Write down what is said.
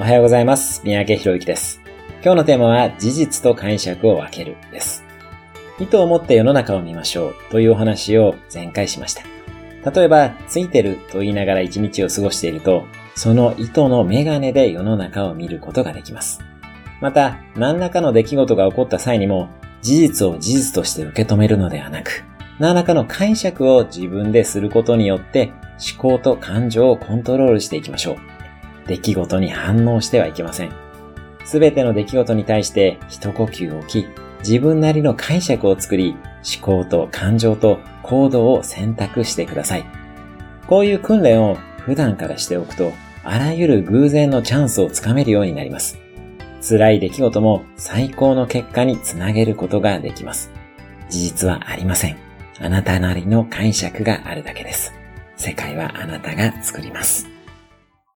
おはようございます。三宅博之です。今日のテーマは事実と解釈を分けるです。意図を持って世の中を見ましょうというお話を前回しました。例えば、ついてると言いながら一日を過ごしていると、その意図のメガネで世の中を見ることができます。また、何らかの出来事が起こった際にも、事実を事実として受け止めるのではなく、何らかの解釈を自分ですることによって、思考と感情をコントロールしていきましょう。出来事に反応してはいけません。すべての出来事に対して一呼吸置き、自分なりの解釈を作り、思考と感情と行動を選択してください。こういう訓練を普段からしておくと、あらゆる偶然のチャンスをつかめるようになります。辛い出来事も最高の結果につなげることができます。事実はありません。あなたなりの解釈があるだけです。世界はあなたが作ります。